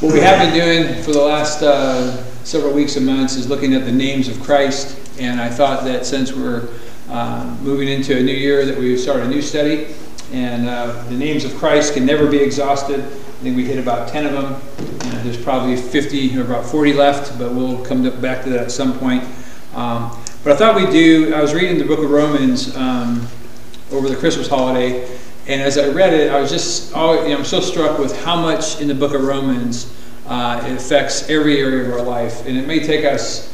What we have been doing for the last uh, several weeks and months is looking at the names of Christ, and I thought that since we're uh, moving into a new year, that we would start a new study. And uh, the names of Christ can never be exhausted. I think we hit about 10 of them. And there's probably 50 or about 40 left, but we'll come to, back to that at some point. Um, but I thought we'd do, I was reading the book of Romans um, over the Christmas holiday, and as I read it, I was just, always, you know, I'm so struck with how much in the book of Romans uh, it affects every area of our life. And it may take us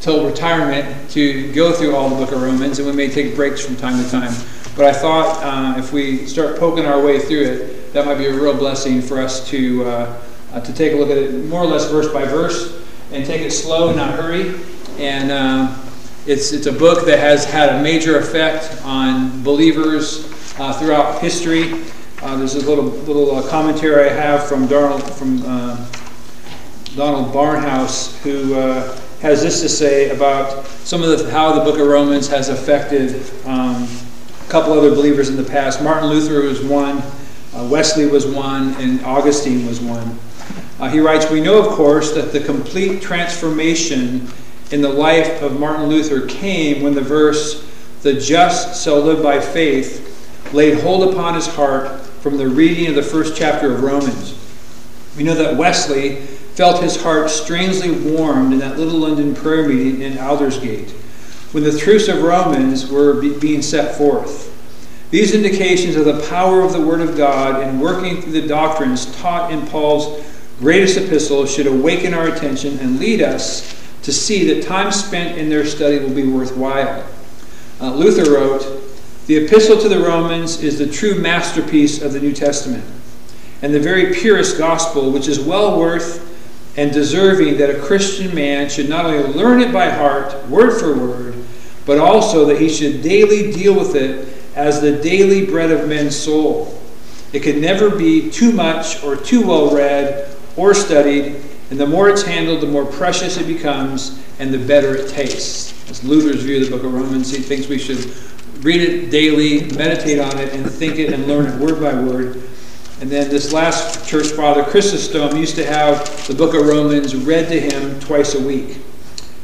till retirement to go through all the book of Romans, and we may take breaks from time to time. But I thought uh, if we start poking our way through it, that might be a real blessing for us to, uh, uh to take a look at it more or less verse by verse and take it slow not hurry. And uh, it's, it's a book that has had a major effect on believers uh, throughout history. Uh, there's a little little uh, commentary I have from Donald from uh, Donald Barnhouse, who uh, has this to say about some of the, how the Book of Romans has affected um, a couple other believers in the past. Martin Luther was one, uh, Wesley was one, and Augustine was one. he writes, "We know, of course, that the complete transformation." in the life of Martin Luther came when the verse, the just shall live by faith, laid hold upon his heart from the reading of the first chapter of Romans. We know that Wesley felt his heart strangely warmed in that little London prayer meeting in Aldersgate when the truths of Romans were be being set forth. These indications of the power of the Word of God in working through the doctrines taught in Paul's greatest epistle should awaken our attention and lead us to see that time spent in their study will be worthwhile. Uh, Luther wrote, the Epistle to the Romans is the true masterpiece of the New Testament, and the very purest gospel, which is well worth and deserving that a Christian man should not only learn it by heart, word for word, but also that he should daily deal with it as the daily bread of men's soul. It can never be too much or too well read or studied, and the more it's handled, the more precious it becomes, and the better it tastes. That's Luther's view of the book of Romans. He thinks we should read it daily, meditate on it, and think it and learn it word by word. And then this last church father, Chrysostom, used to have the book of Romans read to him twice a week.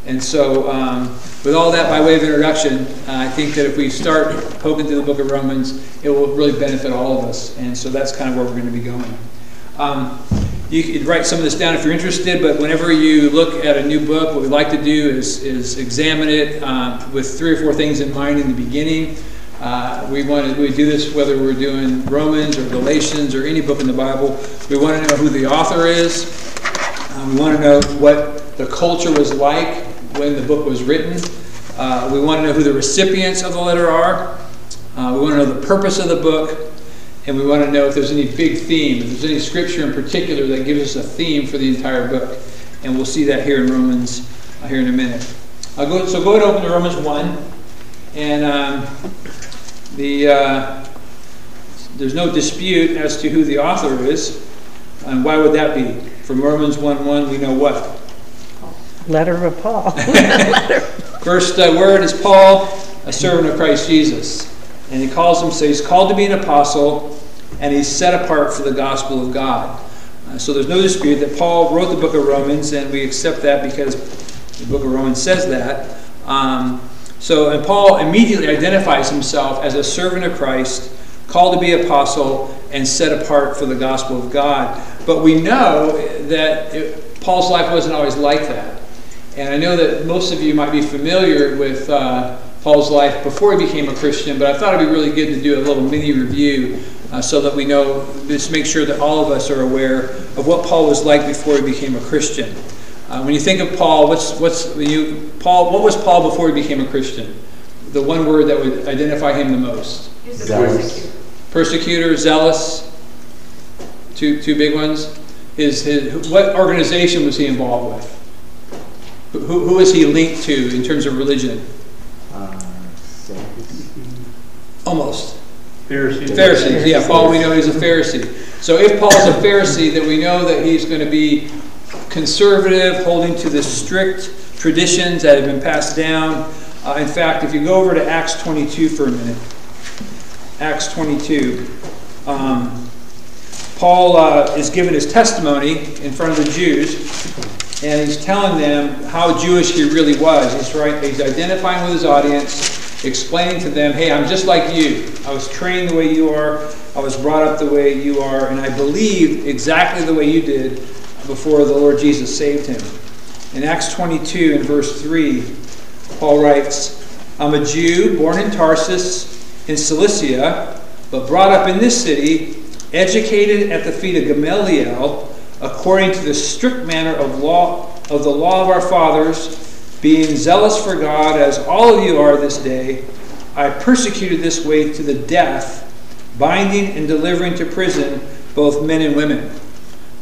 And so, um, with all that by way of introduction, uh, I think that if we start poking through the book of Romans, it will really benefit all of us. And so that's kind of where we're going to be going. Um, you could write some of this down if you're interested, but whenever you look at a new book, what we like to do is, is examine it uh, with three or four things in mind in the beginning. Uh, we want to we do this whether we're doing Romans or Galatians or any book in the Bible. We want to know who the author is. Uh, we want to know what the culture was like when the book was written. Uh, we want to know who the recipients of the letter are. Uh, we want to know the purpose of the book and we want to know if there's any big theme, if there's any scripture in particular that gives us a theme for the entire book. And we'll see that here in Romans uh, here in a minute. I'll go, so go ahead and open to Romans 1. And um, the, uh, there's no dispute as to who the author is. And why would that be? From Romans 1 1, we know what? Letter of Paul. First uh, word is Paul, a servant of Christ Jesus. And he calls him, so he's called to be an apostle, and he's set apart for the gospel of God. Uh, so there's no dispute that Paul wrote the book of Romans, and we accept that because the book of Romans says that. Um, so, and Paul immediately identifies himself as a servant of Christ, called to be apostle, and set apart for the gospel of God. But we know that it, Paul's life wasn't always like that. And I know that most of you might be familiar with uh, Paul's life before he became a Christian, but I thought it'd be really good to do a little mini review uh, so that we know, just make sure that all of us are aware of what Paul was like before he became a Christian. Uh, when you think of Paul, what's what's you Paul? What was Paul before he became a Christian? The one word that would identify him the most. Zealous. Persecutor, zealous. Two two big ones. His his what organization was he involved with? Who, who is he linked to in terms of religion? Almost. Pharisees. Pharisees, yeah. Paul, we know he's a Pharisee. So if Paul's a Pharisee, then we know that he's going to be conservative, holding to the strict traditions that have been passed down. Uh, in fact, if you go over to Acts 22 for a minute, Acts 22, um, Paul uh, is giving his testimony in front of the Jews, and he's telling them how Jewish he really was. He's right. He's identifying with his audience, explaining to them, "Hey, I'm just like you. I was trained the way you are. I was brought up the way you are, and I believed exactly the way you did before the Lord Jesus saved him." In Acts 22, in verse 3, Paul writes, "I'm a Jew born in Tarsus in Cilicia, but brought up in this city." educated at the feet of Gamaliel, according to the strict manner of law of the law of our fathers, being zealous for God as all of you are this day, I persecuted this way to the death, binding and delivering to prison both men and women.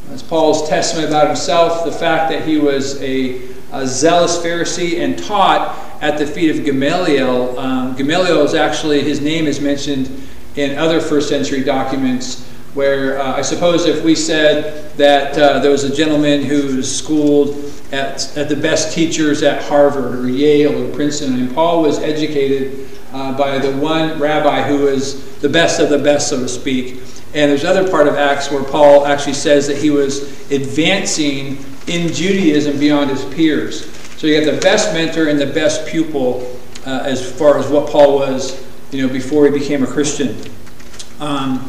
That's Paul's testimony about himself, the fact that he was a, a zealous Pharisee and taught at the feet of Gamaliel. Um, Gamaliel is actually, his name is mentioned in other first century documents where uh, I suppose if we said that uh, there was a gentleman who was schooled at, at the best teachers at Harvard or Yale or Princeton, and Paul was educated uh, by the one rabbi who was the best of the best, so to speak. And there's another part of Acts where Paul actually says that he was advancing in Judaism beyond his peers. So you got the best mentor and the best pupil uh, as far as what Paul was, you know, before he became a Christian. Um,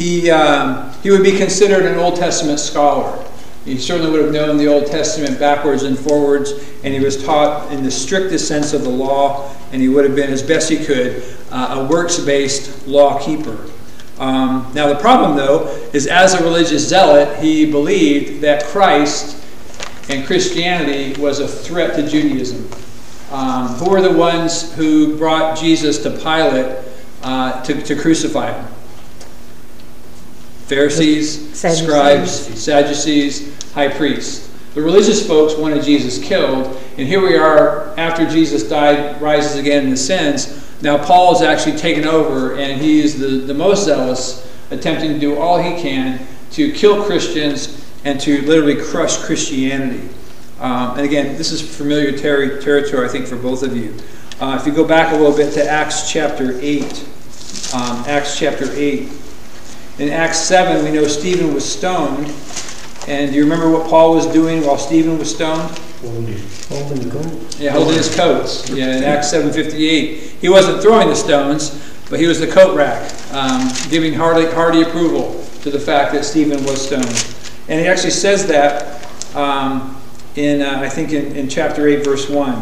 he, um, he would be considered an Old Testament scholar. He certainly would have known the Old Testament backwards and forwards, and he was taught in the strictest sense of the law, and he would have been, as best he could, uh, a works based law keeper. Um, now, the problem, though, is as a religious zealot, he believed that Christ and Christianity was a threat to Judaism. Um, who were the ones who brought Jesus to Pilate uh, to, to crucify him? Pharisees, Sadducees. scribes, Sadducees, high priests. The religious folks wanted Jesus killed, and here we are after Jesus died, rises again and ascends. Now Paul is actually taken over, and he is the, the most zealous, attempting to do all he can to kill Christians and to literally crush Christianity. Um, and again, this is familiar ter- territory, I think, for both of you. Uh, if you go back a little bit to Acts chapter 8, um, Acts chapter 8, in Acts 7, we know Stephen was stoned. And do you remember what Paul was doing while Stephen was stoned? Holding Holding gold. Yeah, holding his coats. Yeah, in Acts 7.58. He wasn't throwing the stones, but he was the coat rack, um, giving hearty, hearty approval to the fact that Stephen was stoned. And he actually says that um, in, uh, I think, in, in chapter 8, verse 1,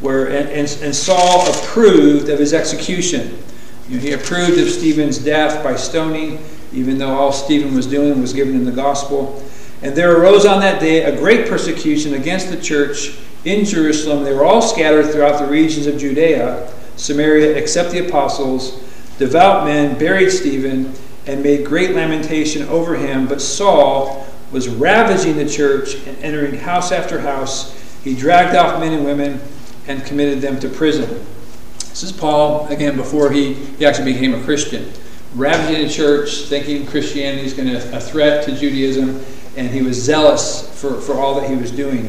where, and, and, and Saul approved of his execution. You know, he approved of Stephen's death by stoning even though all Stephen was doing was giving him the gospel. And there arose on that day a great persecution against the church in Jerusalem. They were all scattered throughout the regions of Judea, Samaria, except the apostles. Devout men buried Stephen and made great lamentation over him. But Saul was ravaging the church and entering house after house. He dragged off men and women and committed them to prison. This is Paul, again, before he, he actually became a Christian ravaging the church, thinking Christianity is going to a threat to Judaism, and he was zealous for, for all that he was doing.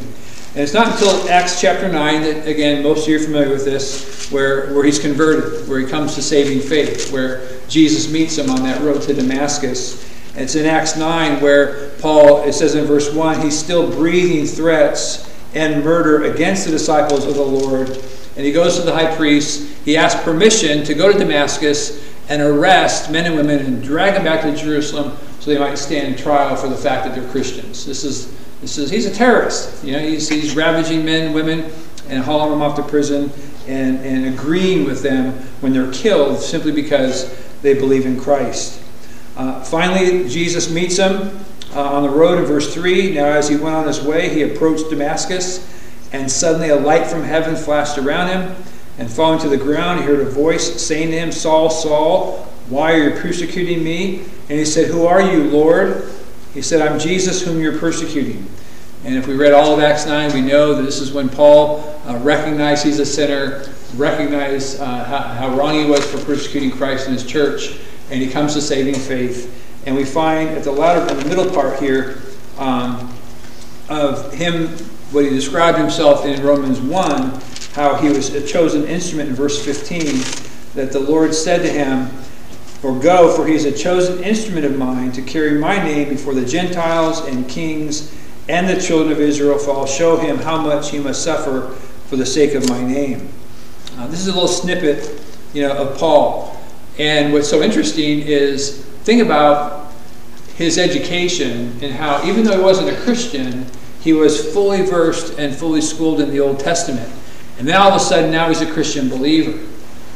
And it's not until Acts chapter 9 that, again, most of you are familiar with this, where, where he's converted, where he comes to saving faith, where Jesus meets him on that road to Damascus. It's in Acts 9 where Paul, it says in verse 1, he's still breathing threats and murder against the disciples of the Lord. And he goes to the high priest. He asks permission to go to Damascus and arrest men and women and drag them back to Jerusalem so they might stand trial for the fact that they're Christians. This is, this is he's a terrorist. You know, he's, he's ravaging men and women and hauling them off to prison and, and agreeing with them when they're killed simply because they believe in Christ. Uh, finally, Jesus meets them uh, on the road in verse 3. Now, as he went on his way, he approached Damascus, and suddenly a light from heaven flashed around him. And falling to the ground, he heard a voice saying to him, Saul, Saul, why are you persecuting me? And he said, Who are you, Lord? He said, I'm Jesus whom you're persecuting. And if we read all of Acts 9, we know that this is when Paul uh, recognized he's a sinner, recognized uh, how, how, wrong he was for persecuting Christ and his church, and he comes to saving faith. And we find at the latter, in the middle part here, um, of him, what he described himself in Romans 1, how he was a chosen instrument in verse 15, that the Lord said to him, Or go, for he is a chosen instrument of mine to carry my name before the Gentiles and kings and the children of Israel, for I'll show him how much he must suffer for the sake of my name. Uh, this is a little snippet, you know, of Paul. And what's so interesting is think about his education and how, even though he wasn't a Christian, he was fully versed and fully schooled in the Old Testament. And then all of a sudden, now he's a Christian believer.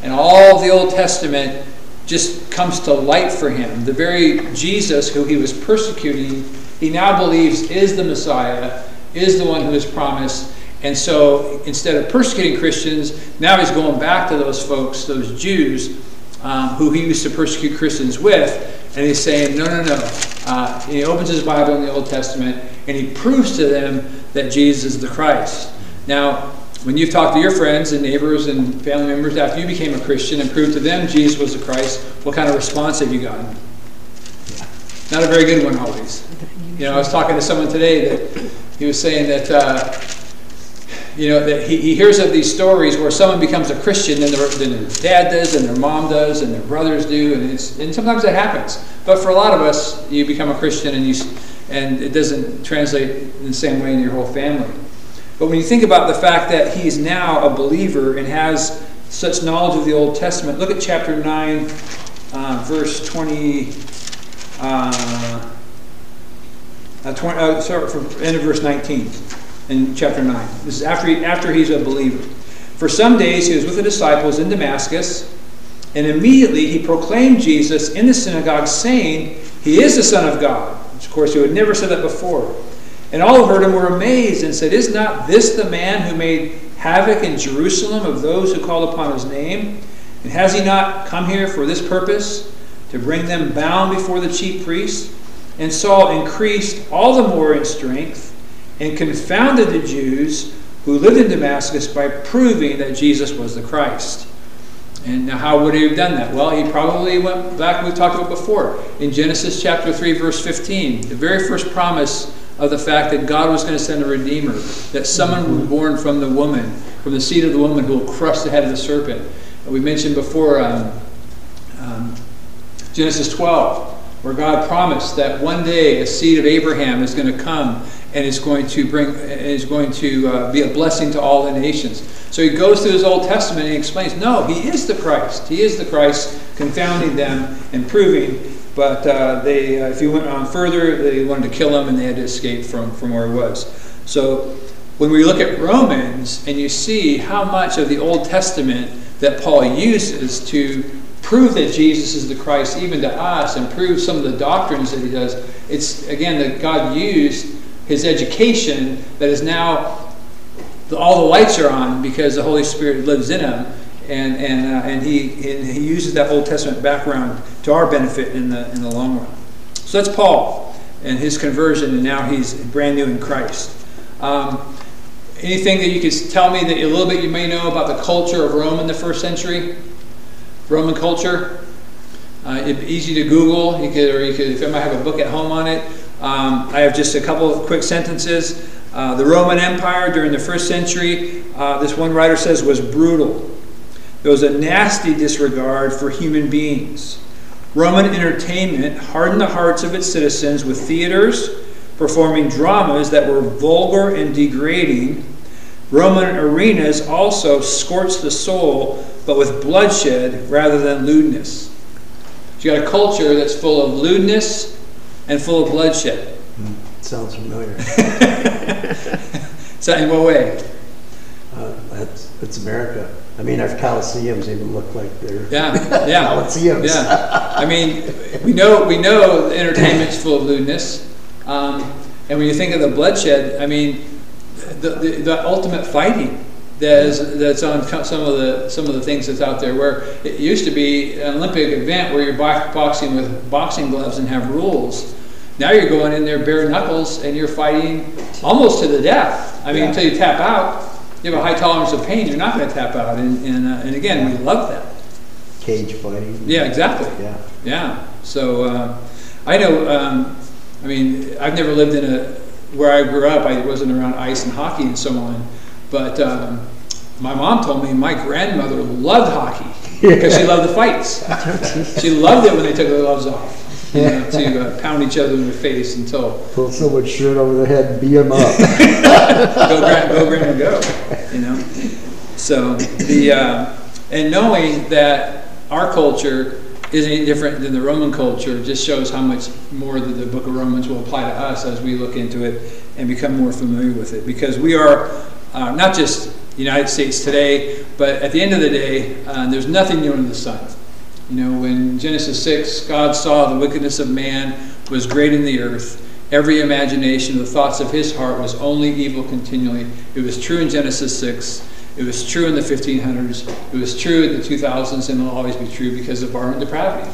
And all of the Old Testament just comes to light for him. The very Jesus who he was persecuting, he now believes is the Messiah, is the one who is promised. And so instead of persecuting Christians, now he's going back to those folks, those Jews, um, who he used to persecute Christians with, and he's saying, no, no, no. Uh, he opens his Bible in the Old Testament, and he proves to them that Jesus is the Christ. Now, when you've talked to your friends and neighbors and family members after you became a Christian and proved to them Jesus was the Christ, what kind of response have you gotten? Not a very good one always. You know, I was talking to someone today that he was saying that uh, you know, that he, he hears of these stories where someone becomes a Christian and their, their dad does and their mom does and their brothers do, and, it's, and sometimes it happens. But for a lot of us, you become a Christian and, you, and it doesn't translate in the same way in your whole family. But when you think about the fact that he is now a believer and has such knowledge of the Old Testament, look at chapter 9, uh, verse 20. Uh, uh, 20 uh, from end of verse 19 in chapter 9. This is after, he, after he's a believer. For some days he was with the disciples in Damascus, and immediately he proclaimed Jesus in the synagogue, saying, He is the Son of God. Which, of course, he had never said that before. And all heard him were amazed and said, Is not this the man who made havoc in Jerusalem of those who called upon his name? And has he not come here for this purpose, to bring them bound before the chief priests? And Saul increased all the more in strength and confounded the Jews who lived in Damascus by proving that Jesus was the Christ. And now, how would he have done that? Well, he probably went back, we talked about before, in Genesis chapter 3, verse 15, the very first promise of the fact that God was going to send a Redeemer, that someone would be born from the woman, from the seed of the woman who will crush the head of the serpent. We mentioned before um, um, Genesis 12, where God promised that one day a seed of Abraham is going to come and is going to bring is going to uh, be a blessing to all the nations. So he goes through his Old Testament and he explains, no, he is the Christ. He is the Christ, confounding them and proving. But uh, they, uh, if he went on further, they wanted to kill him and they had to escape from, from where he was. So when we look at Romans and you see how much of the Old Testament that Paul uses to prove that Jesus is the Christ, even to us, and prove some of the doctrines that he does, it's again that God used his education that is now all the lights are on because the Holy Spirit lives in him, and and uh, and he and he uses that Old Testament background to our benefit in the in the long run. So that's Paul and his conversion, and now he's brand new in Christ. Um, anything that you could tell me that a little bit you may know about the culture of Rome in the first century? Roman culture. Uh, easy to Google. You could, or you could, if you might have a book at home on it. Um, I have just a couple of quick sentences. Uh, the Roman Empire during the first century, uh, this one writer says, was brutal. There was a nasty disregard for human beings. Roman entertainment hardened the hearts of its citizens with theaters performing dramas that were vulgar and degrading. Roman arenas also scorched the soul, but with bloodshed rather than lewdness. So you got a culture that's full of lewdness, and full of bloodshed. Sounds familiar. so, in what way? Uh, that's, that's America. I mean, our coliseums even look like they're yeah, yeah, coliseums. Yeah, I mean, we know we know entertainment's full of lewdness, um, and when you think of the bloodshed, I mean, the, the, the ultimate fighting that's, that's on some of the some of the things that's out there. Where it used to be an Olympic event where you're boxing with boxing gloves and have rules. Now you're going in there bare knuckles and you're fighting almost to the death. I mean, yeah. until you tap out, you have a high tolerance of pain. You're not going to tap out. And and, uh, and again, we love that. Cage fighting. Yeah, exactly. Yeah. Yeah. So uh, I know. Um, I mean, I've never lived in a where I grew up. I wasn't around ice and hockey and so on. But um, my mom told me my grandmother loved hockey. because she loved the fights. She loved it when they took their gloves off, you know, to uh, pound each other in the face until Pull someone's shirt over their head and beat them up. go grab, go grab and go, you know. So the uh, and knowing that our culture isn't any different than the Roman culture just shows how much more that the Book of Romans will apply to us as we look into it and become more familiar with it. Because we are uh, not just United States today, but at the end of the day, uh, there's nothing new under the sun. You know, when Genesis 6, God saw the wickedness of man was great in the earth. Every imagination, the thoughts of his heart was only evil continually. It was true in Genesis 6. It was true in the 1500s. It was true in the 2000s, and it will always be true because of our depravity.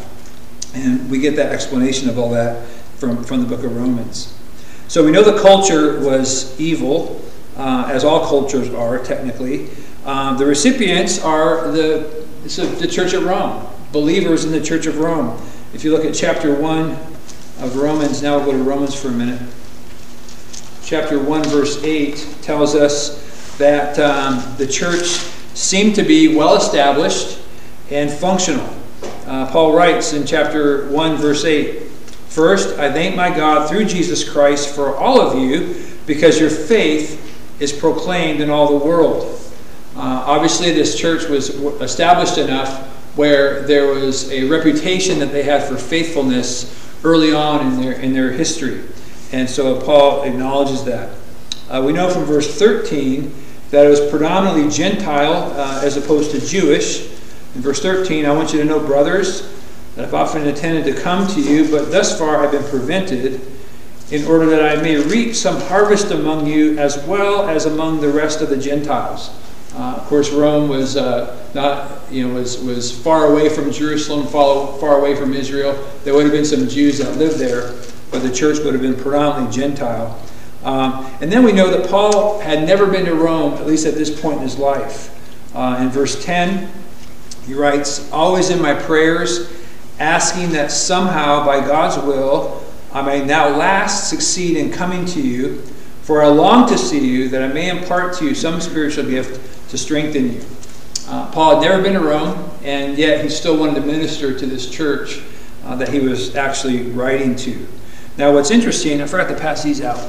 And we get that explanation of all that from, from the book of Romans. So we know the culture was evil, uh, as all cultures are technically. Um, the recipients are the, the Church of Rome, believers in the Church of Rome. If you look at chapter 1 of Romans, now we'll go to Romans for a minute. Chapter 1, verse 8 tells us that um, the church seemed to be well established and functional. Uh, Paul writes in chapter 1, verse 8 First, I thank my God through Jesus Christ for all of you because your faith is proclaimed in all the world. Uh, obviously, this church was established enough where there was a reputation that they had for faithfulness early on in their, in their history. And so Paul acknowledges that. Uh, we know from verse 13 that it was predominantly Gentile uh, as opposed to Jewish. In verse 13, I want you to know, brothers, that I've often intended to come to you, but thus far I've been prevented, in order that I may reap some harvest among you as well as among the rest of the Gentiles. Uh, of course, Rome was uh, not, you know, was, was far away from Jerusalem, far, far away from Israel. There would have been some Jews that lived there, but the church would have been predominantly Gentile. Um, and then we know that Paul had never been to Rome, at least at this point in his life. Uh, in verse 10, he writes, Always in my prayers, asking that somehow, by God's will, I may now last succeed in coming to you, for I long to see you, that I may impart to you some spiritual gift to strengthen you. Uh, Paul had never been to Rome, and yet he still wanted to minister to this church uh, that he was actually writing to. Now, what's interesting, I forgot to pass these out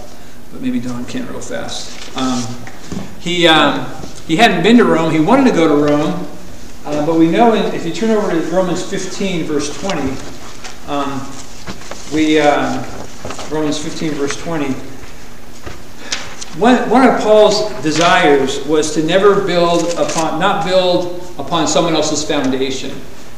but maybe Don can't real fast. Um, he, um, he hadn't been to Rome. He wanted to go to Rome, uh, but we know in, if you turn over to Romans 15, verse 20, um, we, uh, Romans 15, verse 20, one, of Paul's desires was to never build upon, not build upon someone else's foundation.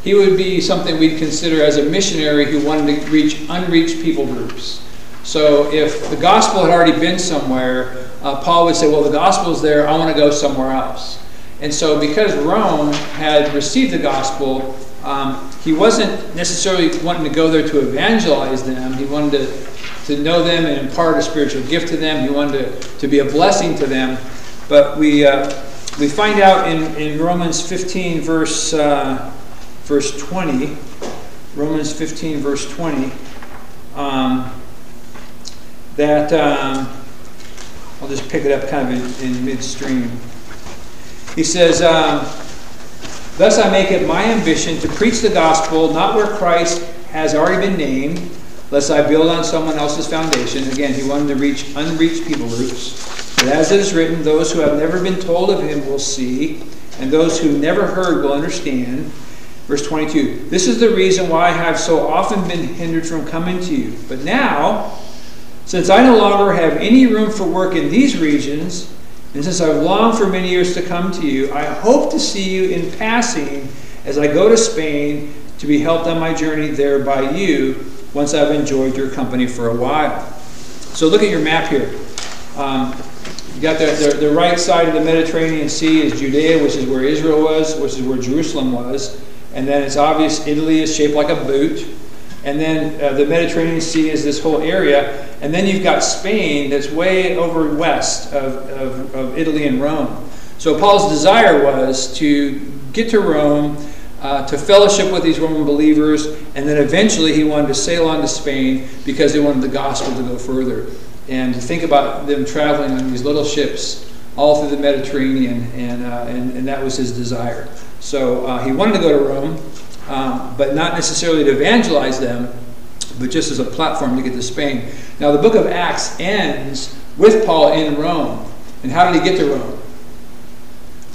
He would be something we'd consider as a missionary who wanted to reach unreached people groups. So if the gospel had already been somewhere, uh, Paul would say, Well, the gospel is there, I want to go somewhere else. And so because Rome had received the gospel, um, he wasn't necessarily wanting to go there to evangelize them. He wanted to, to know them and impart a spiritual gift to them. He wanted to, to be a blessing to them. But we, uh, we find out in, in Romans 15, verse, uh, verse 20, Romans 15, verse 20, um, that um, I'll just pick it up kind of in, in midstream. He says, um, Thus I make it my ambition to preach the gospel not where Christ has already been named, lest I build on someone else's foundation. Again, he wanted to reach unreached people groups. But as it is written, those who have never been told of him will see, and those who never heard will understand. Verse 22 This is the reason why I have so often been hindered from coming to you. But now, since I no longer have any room for work in these regions, and since I've longed for many years to come to you, I hope to see you in passing as I go to Spain to be helped on my journey there by you once I've enjoyed your company for a while. So look at your map here. Um, you got the, the, the, right side of the Mediterranean Sea is Judea, which is where Israel was, which is where Jerusalem was. And then it's obvious Italy is shaped like a boot. And then uh, the Mediterranean Sea is this whole area. And then you've got Spain that's way over west of, of, of Italy and Rome. So Paul's desire was to get to Rome, uh, to fellowship with these Roman believers, and then eventually he wanted to sail on to Spain because they wanted the gospel to go further. And to think about them traveling on these little ships all through the Mediterranean, and, uh, and, and that was his desire. So uh, he wanted to go to Rome, um, but not necessarily to evangelize them, but just as a platform to get to Spain. Now, the book of Acts ends with Paul in Rome. And how did he get to Rome?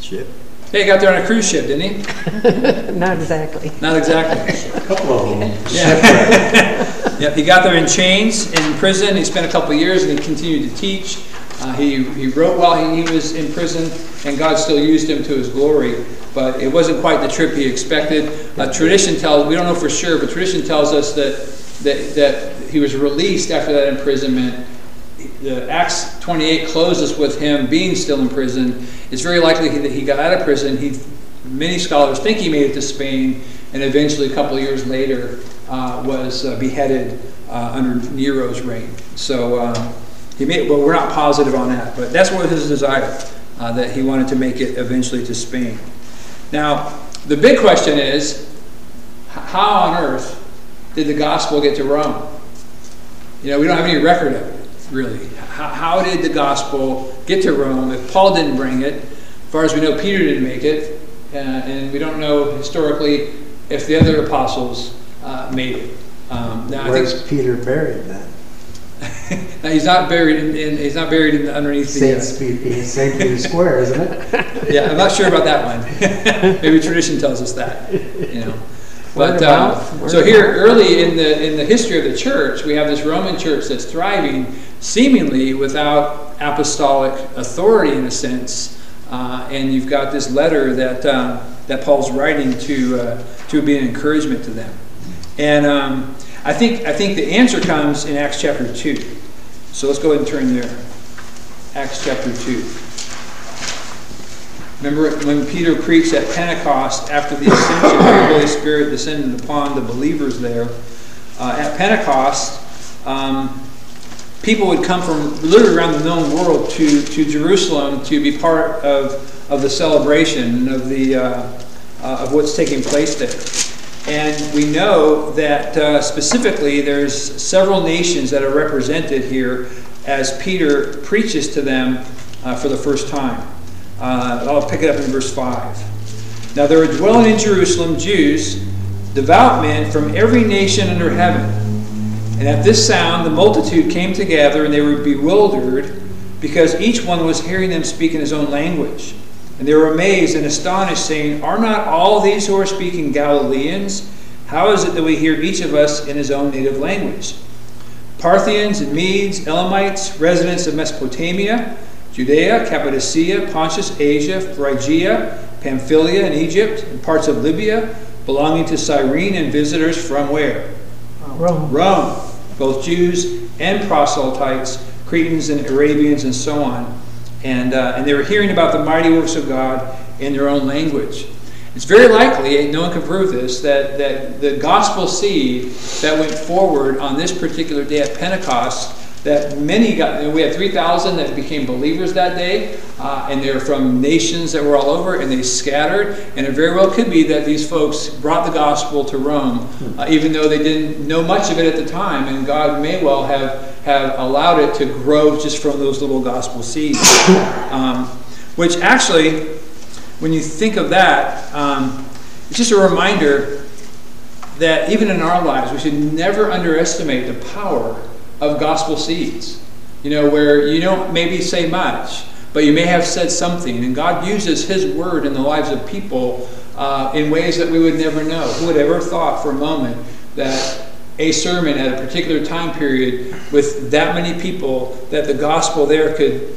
Ship. Yeah, he got there on a cruise ship, didn't he? Not exactly. Not exactly. A couple of them. Yeah. yep, he got there in chains in prison. He spent a couple of years and he continued to teach. Uh, he, he wrote while he, he was in prison, and God still used him to his glory. But it wasn't quite the trip he expected. Uh, tradition tells, we don't know for sure, but tradition tells us that, that, that he was released after that imprisonment. The Acts 28 closes with him being still in prison. It's very likely that he got out of prison. He, many scholars think he made it to Spain, and eventually, a couple of years later, uh, was uh, beheaded uh, under Nero's reign. So um, he made, well, we're not positive on that, but that's what his desire, uh, that he wanted to make it eventually to Spain. Now, the big question is, how on earth did the gospel get to Rome? You know, we don't have any record of it, really. How, how did the gospel get to Rome if Paul didn't bring it? As far as we know, Peter didn't make it, uh, and we don't know historically if the other apostles uh, made it. Um, Where's Peter buried then? now he's not buried in, in he's not buried in the, underneath the. St. Pe- St. Peter's Square, isn't it? yeah, I'm not sure about that one. Maybe tradition tells us that, you know. But um, of mouth, word so here, early in the in the history of the church, we have this Roman church that's thriving, seemingly without apostolic authority in a sense. Uh, and you've got this letter that um, that Paul's writing to uh, to be an encouragement to them. And um, I think I think the answer comes in Acts chapter two. So let's go ahead and turn there. Acts chapter two. Remember when Peter preached at Pentecost after the ascension, of the Holy Spirit descended upon the believers there. Uh, at Pentecost, um, people would come from literally around the known world to, to Jerusalem to be part of, of the celebration of, the, uh, uh, of what's taking place there. And we know that uh, specifically there's several nations that are represented here as Peter preaches to them uh, for the first time. Uh, I'll pick it up in verse 5. Now there were dwelling in Jerusalem Jews, devout men from every nation under heaven. And at this sound the multitude came together, and they were bewildered, because each one was hearing them speak in his own language. And they were amazed and astonished, saying, Are not all these who are speaking Galileans? How is it that we hear each of us in his own native language? Parthians and Medes, Elamites, residents of Mesopotamia, Judea, Cappadocia, Pontus, Asia, Phrygia, Pamphylia, and Egypt, and parts of Libya, belonging to Cyrene, and visitors from where? Rome. Rome, both Jews and proselytes, Cretans and Arabians, and so on. And, uh, and they were hearing about the mighty works of God in their own language. It's very likely, and no one can prove this, that, that the gospel seed that went forward on this particular day at Pentecost, that many got, we had 3,000 that became believers that day, uh, and they're from nations that were all over, and they scattered. And it very well could be that these folks brought the gospel to Rome, uh, even though they didn't know much of it at the time, and God may well have, have allowed it to grow just from those little gospel seeds. Um, which actually, when you think of that, um, it's just a reminder that even in our lives, we should never underestimate the power of gospel seeds. You know, where you don't maybe say much, but you may have said something, and God uses His word in the lives of people uh, in ways that we would never know. Who would ever thought for a moment that a sermon at a particular time period with that many people, that the gospel there could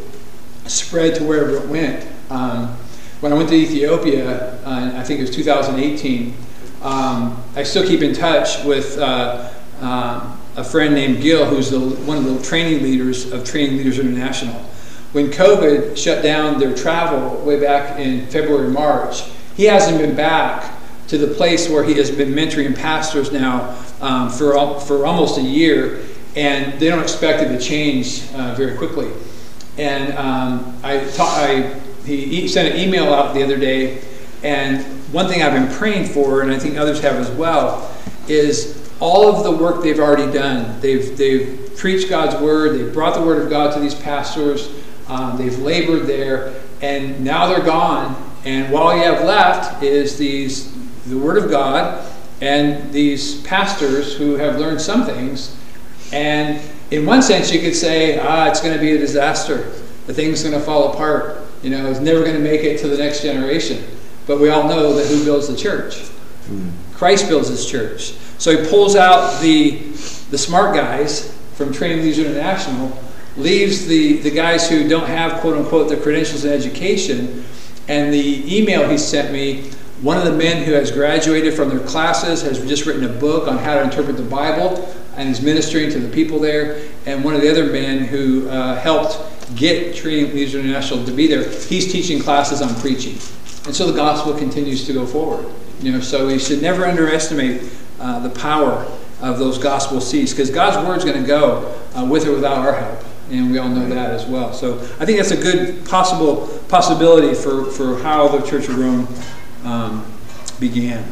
spread to wherever it went? Um, when I went to Ethiopia, uh, I think it was 2018, um, I still keep in touch with uh, uh, a friend named Gil, who's the, one of the training leaders of Training Leaders International. When COVID shut down their travel way back in February, March, he hasn't been back to the place where he has been mentoring pastors now um, for, for almost a year, and they don't expect it to change uh, very quickly. And um, I, ta- I he sent an email out the other day, and one thing I've been praying for, and I think others have as well, is all of the work they've already done. They've they've preached God's word. They've brought the word of God to these pastors. Um, they've labored there, and now they're gone, and all you have left is these the Word of God and these pastors who have learned some things. And in one sense, you could say, ah, it's going to be a disaster. The thing's going to fall apart. You know, it's never going to make it to the next generation. But we all know that who builds the church? Christ builds his church. So he pulls out the, the smart guys from Training Leaders International, leaves the, the guys who don't have, quote unquote, the credentials and education. And the email he sent me, one of the men who has graduated from their classes has just written a book on how to interpret the Bible and is ministering to the people there. And one of the other men who uh, helped get Training Leaders International to be there, he's teaching classes on preaching. And so the gospel continues to go forward. You know, so we should never underestimate uh, the power of those gospel seeds because God's word is going to go uh, with or without our help, and we all know that as well. So I think that's a good possible possibility for, for how the Church of Rome um, began.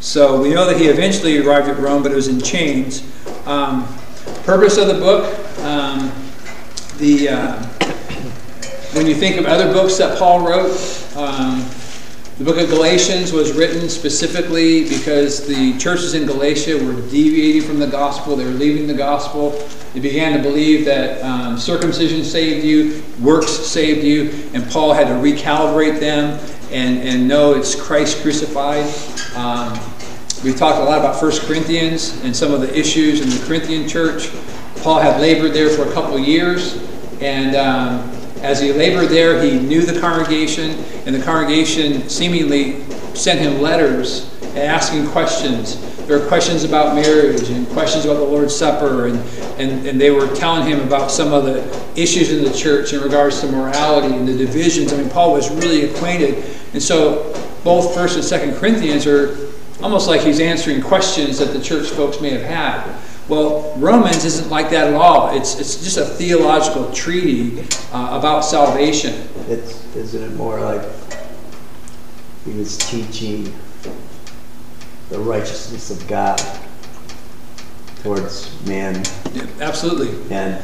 So we know that he eventually arrived at Rome, but it was in chains. Um, purpose of the book, um, the uh, when you think of other books that Paul wrote. Um, the book of Galatians was written specifically because the churches in Galatia were deviating from the gospel. They were leaving the gospel. They began to believe that um, circumcision saved you, works saved you, and Paul had to recalibrate them and, and know it's Christ crucified. Um, we talked a lot about 1 Corinthians and some of the issues in the Corinthian church. Paul had labored there for a couple years, and um, as he labored there, he knew the congregation, and the congregation seemingly sent him letters asking questions. There were questions about marriage and questions about the Lord's Supper, and, and, and they were telling him about some of the issues in the church in regards to morality and the divisions. I mean, Paul was really acquainted. And so both 1st and 2nd Corinthians are almost like he's answering questions that the church folks may have had. Well, Romans isn't like that at all. It's, it's just a theological treaty uh, about salvation. It's, isn't it more like he was teaching the righteousness of God towards man Yeah, absolutely. and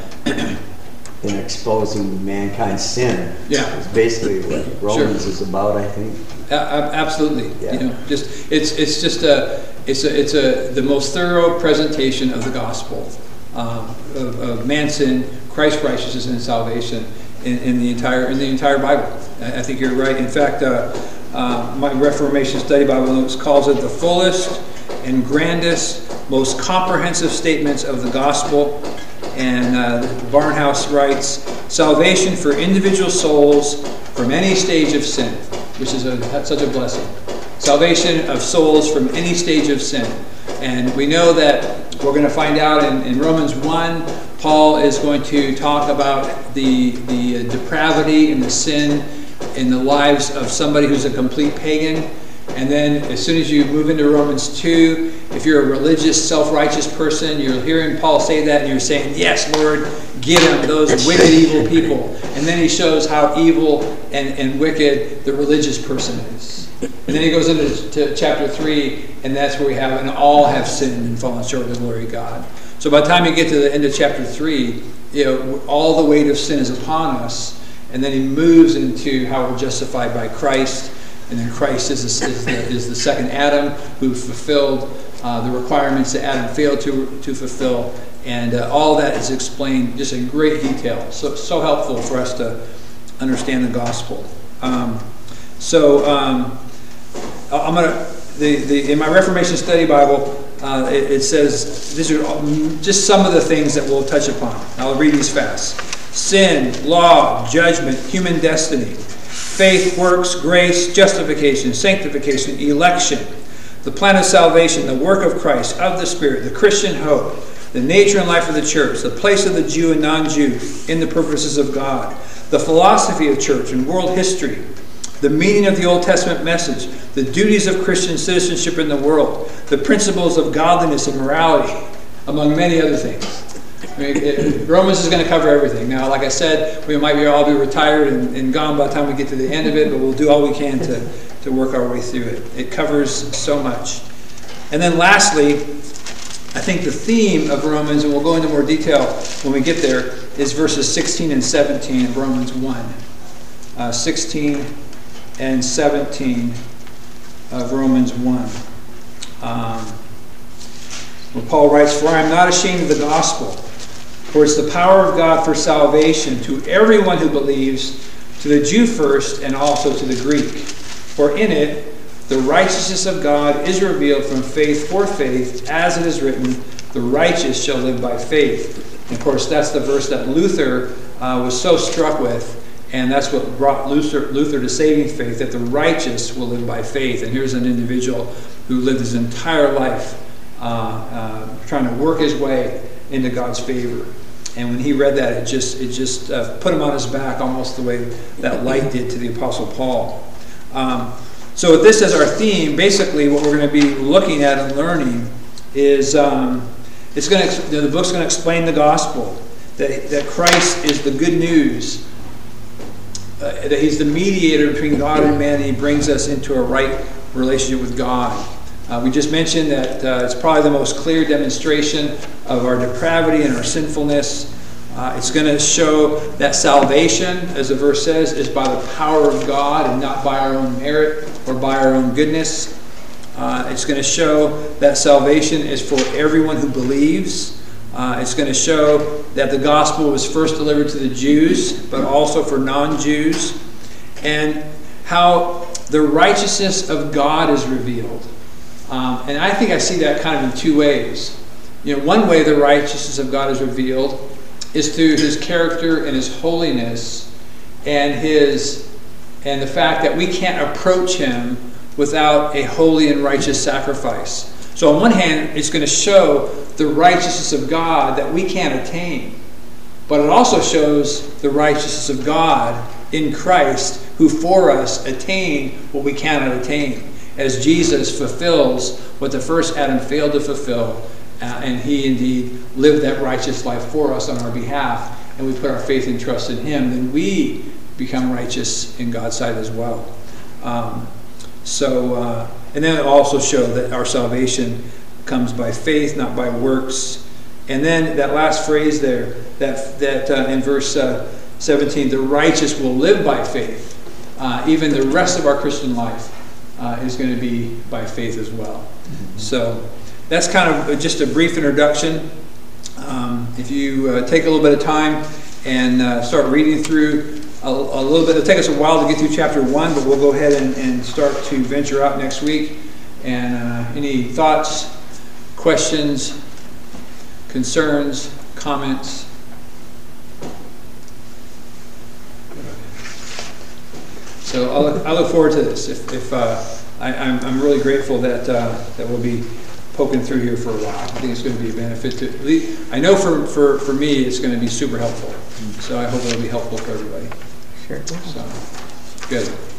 in exposing mankind's sin? Yeah. Is basically what Romans is about, I think. A- a- absolutely. Yeah. You know, just it's it's just a it's a it's a the most thorough presentation of the gospel um, of, of man's sin, Christ's righteousness, and salvation in, in the entire in the entire Bible. I, I think you're right. In fact, uh, uh, my Reformation Study Bible notes calls it the fullest and grandest, most comprehensive statements of the gospel. And uh, Barnhouse writes, salvation for individual souls from any stage of sin, which is a, such a blessing. Salvation of souls from any stage of sin. And we know that we're going to find out in, in Romans 1, Paul is going to talk about the, the depravity and the sin in the lives of somebody who's a complete pagan. And then as soon as you move into Romans 2, if you're a religious, self-righteous person, you're hearing Paul say that and you're saying, yes, Lord, get them, those wicked, evil people. And then he shows how evil and, and wicked the religious person is. And then he goes into to chapter 3, and that's where we have, and all have sinned and fallen short of the glory of God. So by the time you get to the end of chapter 3, you know, all the weight of sin is upon us. And then he moves into how we're justified by Christ. And then Christ is, the- is, the, is the second Adam who fulfilled uh, the requirements that Adam failed to, to fulfill. And uh, all that is explained just in great detail. So, so helpful for us to understand the gospel. Um, so um, I'm going to, the, the, in my Reformation Study Bible, uh, it, it says, these are just some of the things that we'll touch upon. I'll read these fast. Sin, law, judgment, human destiny, faith, works, grace, justification, sanctification, election, the plan of salvation, the work of Christ, of the Spirit, the Christian hope, the nature and life of the church, the place of the Jew and non Jew in the purposes of God, the philosophy of church and world history, the meaning of the Old Testament message, the duties of Christian citizenship in the world, the principles of godliness and morality, among many other things. I mean, it, Romans is going to cover everything. Now, like I said, we might be all be retired and, and gone by the time we get to the end of it, but we'll do all we can to, to work our way through it. It covers so much. And then lastly, I think the theme of Romans, and we'll go into more detail when we get there, is verses 16 and 17 of Romans 1. Uh, 16 and 17 of Romans 1. Um, where Paul writes, For I am not ashamed of the gospel, for it's the power of God for salvation to everyone who believes, to the Jew first, and also to the Greek. For in it the righteousness of God is revealed from faith for faith, as it is written, The righteous shall live by faith. And of course, that's the verse that Luther uh, was so struck with, and that's what brought Luther, Luther to saving faith, that the righteous will live by faith. And here's an individual who lived his entire life uh, uh, trying to work his way into God's favor. And when he read that, it just it just uh, put him on his back, almost the way that light did to the Apostle Paul. Um, so with this as our theme, basically what we're going to be looking at and learning is um, it's going to the book's going to explain the gospel that that Christ is the good news. Uh, that he's the mediator between God and man, and he brings us into a right relationship with God. Uh, we just mentioned that uh, it's probably the most clear demonstration of our depravity and our sinfulness. Uh, it's going to show that salvation, as the verse says, is by the power of God and not by our own merit or by our own goodness. Uh, it's going to show that salvation is for everyone who believes. Uh, it's going to show that the gospel was first delivered to the Jews, but also for non Jews. And how the righteousness of God is revealed. Um, and I think I see that kind of in two ways. You know, one way the righteousness of God is revealed is through His character and His holiness, and His and the fact that we can't approach Him without a holy and righteous sacrifice. So on one hand, it's going to show the righteousness of God that we can't attain, but it also shows the righteousness of God in Christ, who for us attained what we cannot attain as Jesus fulfills what the first Adam failed to fulfill, uh, and he indeed lived that righteous life for us on our behalf, and we put our faith and trust in him, then we become righteous in God's sight as well. Um, so, uh, and then it also show that our salvation comes by faith, not by works. And then that last phrase there, that that uh, in verse uh, 17, the righteous will live by faith. Uh, even the rest of our Christian life uh, is going to be by faith as well. Mm-hmm. So that's kind of just a brief introduction. Um, if you uh, take a little bit of time and uh, start reading through a, a, little bit, it'll take us a while to get through chapter one, but we'll go ahead and, and start to venture out next week. And uh, any thoughts, questions, concerns, comments? So I'll look, I look forward to this. If, if uh, I, am I'm, I'm really grateful that uh, that we'll be poking through here for a while. I think it's going to be a benefit to. Least, I know for, for, for me, it's going to be super helpful. So I hope it'll be helpful for everybody. Sure. So good.